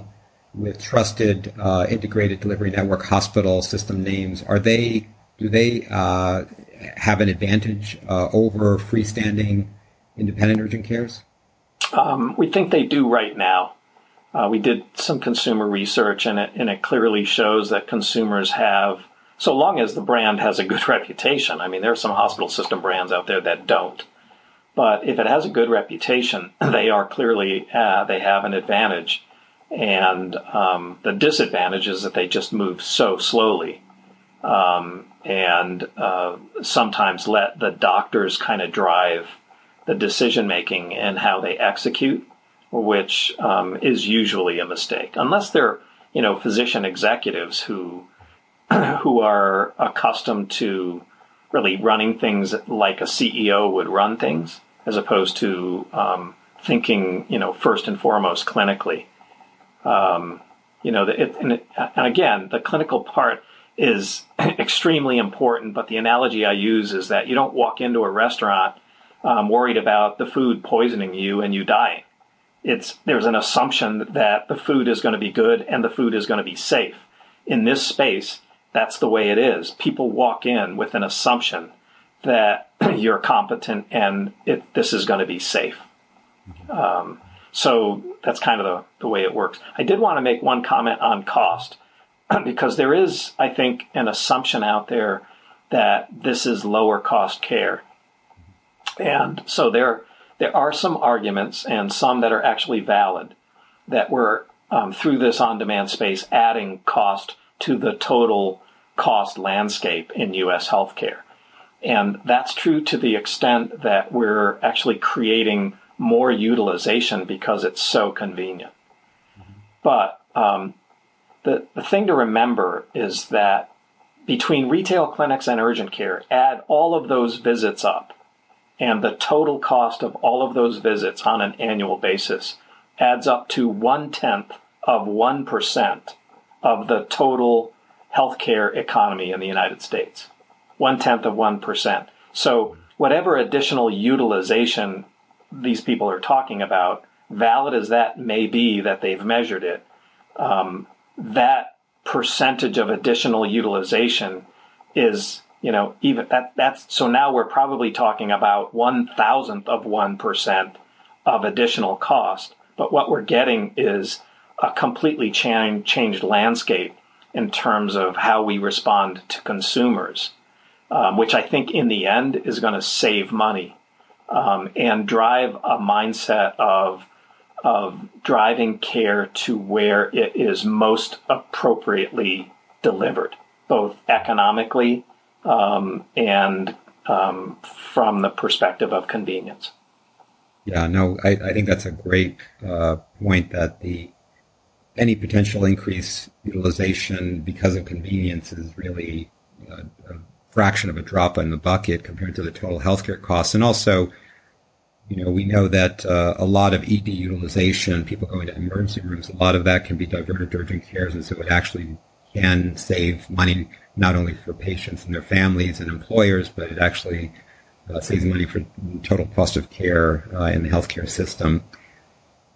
with trusted uh, integrated delivery network hospital system names are they do they uh, have an advantage uh, over freestanding independent urgent cares? Um, we think they do right now. Uh, we did some consumer research, and it, and it clearly shows that consumers have, so long as the brand has a good reputation. I mean, there are some hospital system brands out there that don't. But if it has a good reputation, they are clearly, uh, they have an advantage. And um, the disadvantage is that they just move so slowly. Um, and uh, sometimes let the doctors kind of drive the decision making and how they execute, which um, is usually a mistake, unless they're you know physician executives who who are accustomed to really running things like a CEO would run things, as opposed to um, thinking you know first and foremost clinically. Um, you know, it, and, it, and again, the clinical part is extremely important. But the analogy I use is that you don't walk into a restaurant um, worried about the food poisoning you and you dying. It's there's an assumption that the food is going to be good and the food is going to be safe. In this space, that's the way it is. People walk in with an assumption that you're competent and it, this is going to be safe. Um, so that's kind of the, the way it works. I did want to make one comment on cost because there is, I think, an assumption out there that this is lower cost care. And so there, there are some arguments and some that are actually valid that we're um, through this on-demand space adding cost to the total cost landscape in U.S. healthcare. And that's true to the extent that we're actually creating more utilization because it's so convenient. But um, the, the thing to remember is that between retail clinics and urgent care, add all of those visits up, and the total cost of all of those visits on an annual basis adds up to one tenth of 1% of the total healthcare economy in the United States. One tenth of 1%. So, whatever additional utilization these people are talking about, valid as that may be that they've measured it, um, that percentage of additional utilization is you know even that that's so now we're probably talking about one thousandth of one percent of additional cost. But what we're getting is a completely change, changed landscape in terms of how we respond to consumers um, which i think in the end is going to save money um, and drive a mindset of of driving care to where it is most appropriately delivered, both economically um, and um, from the perspective of convenience. Yeah, no, I, I think that's a great uh, point that the any potential increase utilization because of convenience is really a, a fraction of a drop in the bucket compared to the total healthcare costs, and also you know, we know that uh, a lot of ED utilization, people going to emergency rooms, a lot of that can be diverted to urgent cares, and so it actually can save money not only for patients and their families and employers, but it actually uh, saves money for total cost of care uh, in the healthcare system.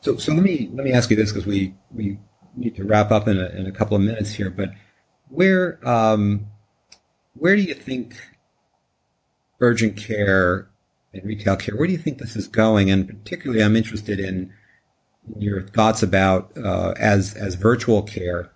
So, so let me let me ask you this because we we need to wrap up in a, in a couple of minutes here. But where um, where do you think urgent care and retail care. Where do you think this is going? And particularly, I'm interested in your thoughts about uh, as as virtual care,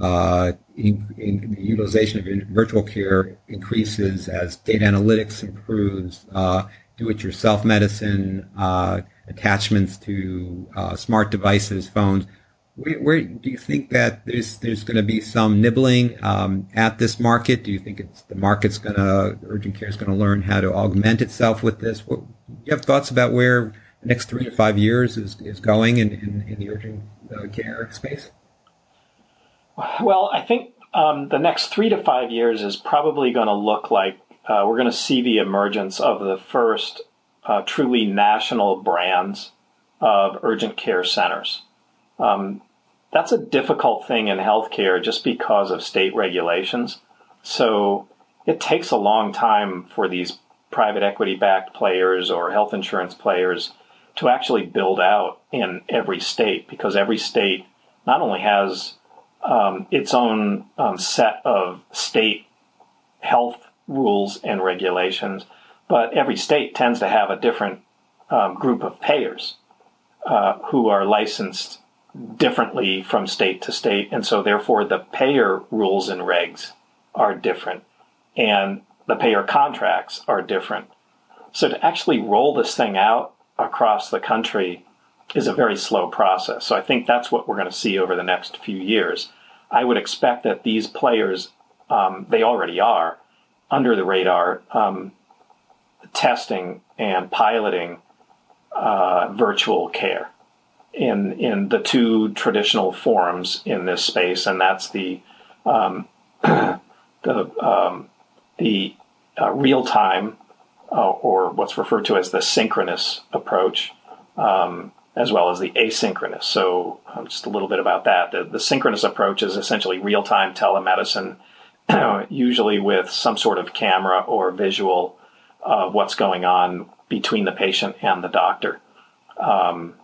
uh, in, in the utilization of virtual care increases as data analytics improves, uh, do-it-yourself medicine, uh, attachments to uh, smart devices, phones. Where, where, do you think that there's there's going to be some nibbling um, at this market? Do you think it's the market's going to urgent care is going to learn how to augment itself with this? What, do you have thoughts about where the next three to five years is, is going in, in, in the urgent uh, care space? Well, I think um, the next three to five years is probably going to look like uh, we're going to see the emergence of the first uh, truly national brands of urgent care centers. Um, that's a difficult thing in healthcare just because of state regulations. So it takes a long time for these private equity backed players or health insurance players to actually build out in every state because every state not only has um, its own um, set of state health rules and regulations, but every state tends to have a different um, group of payers uh, who are licensed differently from state to state, and so therefore the payer rules and regs are different, and the payer contracts are different. So to actually roll this thing out across the country is a very slow process. So I think that's what we're going to see over the next few years. I would expect that these players, um, they already are under the radar, um, testing and piloting uh, virtual care in in the two traditional forums in this space, and that's the um, the um, the uh, real time uh, or what's referred to as the synchronous approach, um, as well as the asynchronous. So, um, just a little bit about that. The, the synchronous approach is essentially real time telemedicine, usually with some sort of camera or visual of what's going on between the patient and the doctor. Um,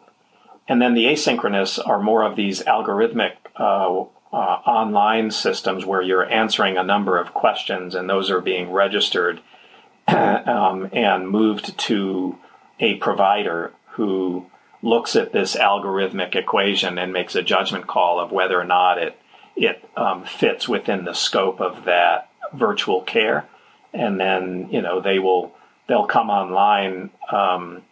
and then the asynchronous are more of these algorithmic uh, uh, online systems where you're answering a number of questions and those are being registered um, and moved to a provider who looks at this algorithmic equation and makes a judgment call of whether or not it it um, fits within the scope of that virtual care, and then you know they will they'll come online um,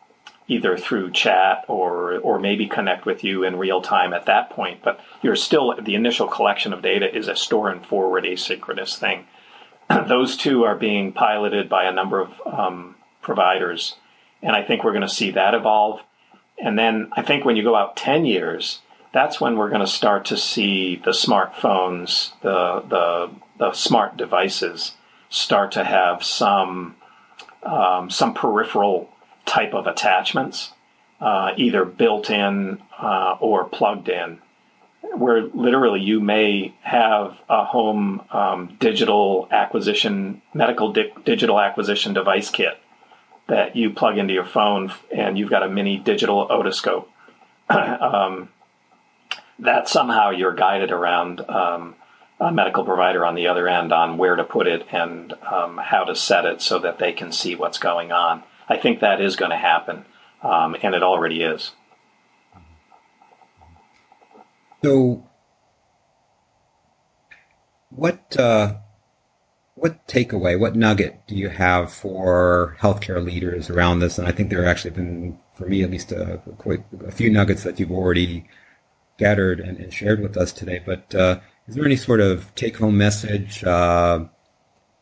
either through chat or or maybe connect with you in real time at that point. But you're still the initial collection of data is a store and forward asynchronous thing. Those two are being piloted by a number of um, providers, and I think we're going to see that evolve. And then I think when you go out ten years, that's when we're going to start to see the smartphones, the the the smart devices start to have some um, some peripheral type of attachments, uh, either built in uh, or plugged in, where literally you may have a home um, digital acquisition, medical di- digital acquisition device kit that you plug into your phone and you've got a mini digital otoscope. um, that somehow you're guided around um, a medical provider on the other end on where to put it and um, how to set it so that they can see what's going on. I think that is going to happen, um, and it already is. So, what uh, what takeaway, what nugget do you have for healthcare leaders around this? And I think there have actually been, for me at least, a, quite a few nuggets that you've already gathered and, and shared with us today. But uh, is there any sort of take-home message? Uh,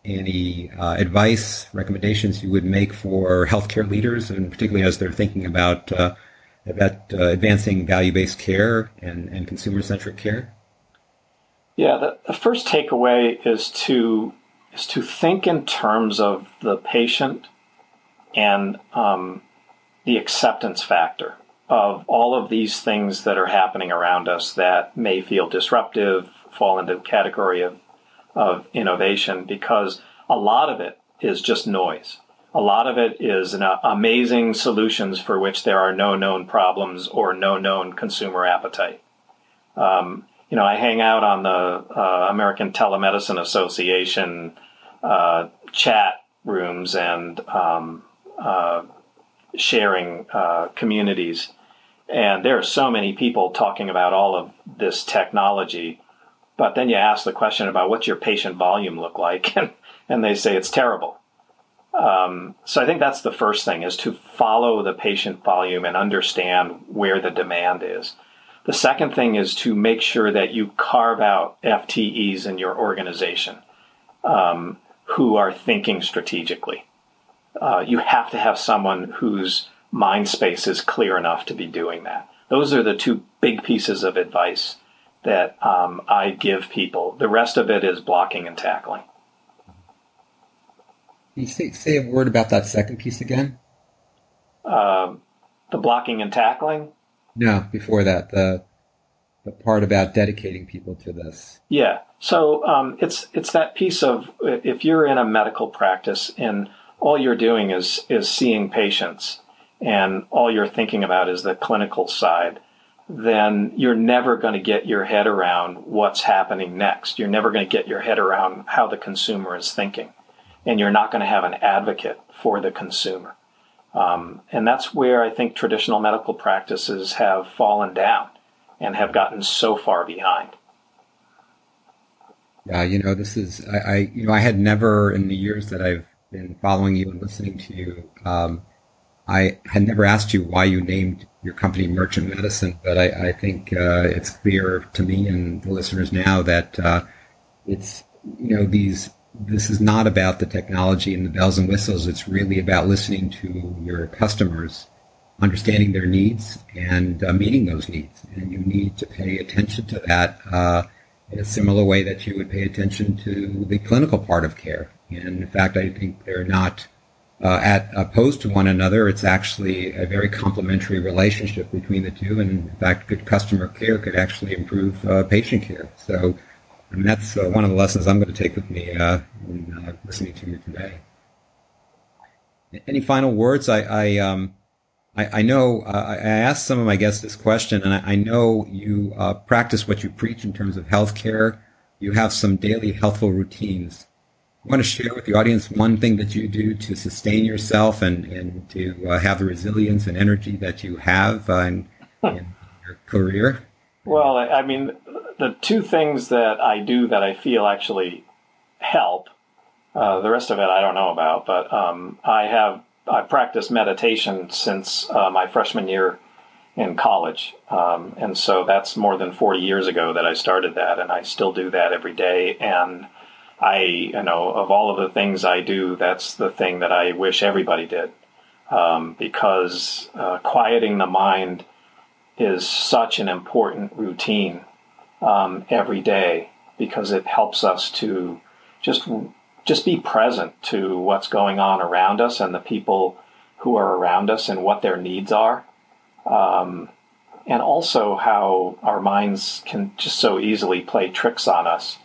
any uh, advice, recommendations you would make for healthcare leaders, and particularly as they're thinking about uh, about uh, advancing value-based care and, and consumer-centric care? Yeah, the, the, first takeaway is to is to think in terms of the patient and um, the acceptance factor of all of these things that are happening around us that may feel disruptive, fall into the category of of innovation because a lot of it is just noise. A lot of it is an, uh, amazing solutions for which there are no known problems or no known consumer appetite. Um, you know, I hang out on the uh, American Telemedicine Association uh, chat rooms and um, uh, sharing uh, communities. And there are so many people talking about all of this technology but then you ask the question about what's your patient volume look like, and, and they say it's terrible. Um, so I think that's the first thing is to follow the patient volume and understand where the demand is. The second thing is to make sure that you carve out FTEs in your organization um, who are thinking strategically. Uh, you have to have someone whose mind space is clear enough to be doing that. Those are the two big pieces of advice that um, I give people. The rest of it is blocking and tackling. Can you say, say a word about that second piece again? Uh, the blocking and tackling. No, before that, the the part about dedicating people to this. Yeah. So um, it's it's that piece of if you're in a medical practice and all you're doing is is seeing patients and all you're thinking about is the clinical side, then you're never going to get your head around what's happening next. You're never going to get your head around how the consumer is thinking, and you're not going to have an advocate for the consumer. Um, and that's where I think traditional medical practices have fallen down and have gotten so far behind. Yeah, you know, this is I, I you know I had never in the years that I've been following you and listening to you, um, I had never asked you why you named your company Merchant Medicine, but I, I think uh, it's clear to me and the listeners now that uh, it's you know these this is not about the technology and the bells and whistles. It's really about listening to your customers, understanding their needs, and uh, meeting those needs. And you need to pay attention to that uh, in a similar way that you would pay attention to the clinical part of care. And in fact, I think they're not uh, at opposed to one another. It's actually a very complementary relationship between the two. And in fact, good customer care could actually improve uh, patient care. So and that's uh, one of the lessons I'm going to take with me uh, in uh, listening to you today. Any final words? I I, um, I, I know uh, I asked some of my guests this question, and I, I know you uh, practice what you preach in terms of healthcare. You have some daily healthful routines. I want to share with the audience one thing that you do to sustain yourself and, and to uh, have the resilience and energy that you have in, in your career. Well, I mean, the two things that I do that I feel actually help. Uh, the rest of it I don't know about, but um, I have I practiced meditation since uh, my freshman year in college, um, and so that's more than forty years ago that I started that, and I still do that every day. And I, you know, of all of the things I do, that's the thing that I wish everybody did, um, because uh, quieting the mind is such an important routine um, every day because it helps us to just just be present to what's going on around us and the people who are around us and what their needs are. Um, and also how our minds can just so easily play tricks on us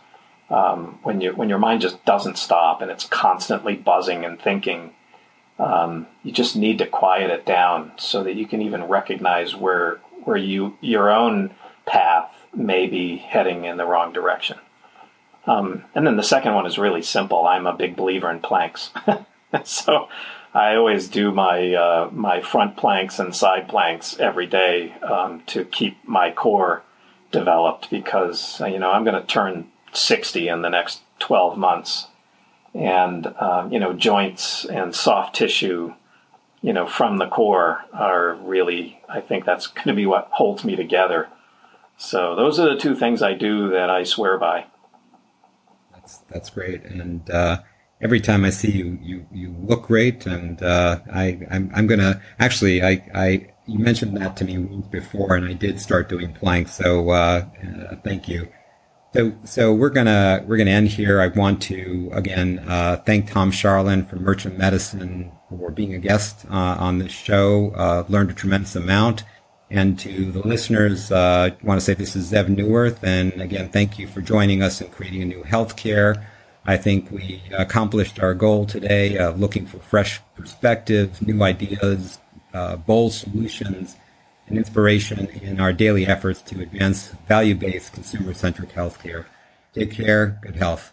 um, when you when your mind just doesn't stop and it's constantly buzzing and thinking. Um, you just need to quiet it down so that you can even recognize where where you your own path may be heading in the wrong direction. Um, and then the second one is really simple. I'm a big believer in planks, so I always do my uh, my front planks and side planks every day um, to keep my core developed because you know I'm going to turn 60 in the next 12 months, and um, you know joints and soft tissue, you know from the core are really I think that's going to be what holds me together so those are the two things I do that I swear by. That's that's great, and uh, every time I see you, you you look great, and uh, I I'm I'm gonna actually I I you mentioned that to me weeks before, and I did start doing planks. So uh, uh, thank you. So so we're gonna we're gonna end here. I want to again uh, thank Tom Charland from Merchant Medicine for being a guest uh, on this show. Uh, learned a tremendous amount. And to the listeners, uh, I want to say this is Zev Neuwirth. And again, thank you for joining us in creating a new healthcare. I think we accomplished our goal today of looking for fresh perspectives, new ideas, uh, bold solutions, and inspiration in our daily efforts to advance value-based consumer-centric healthcare. Take care. Good health.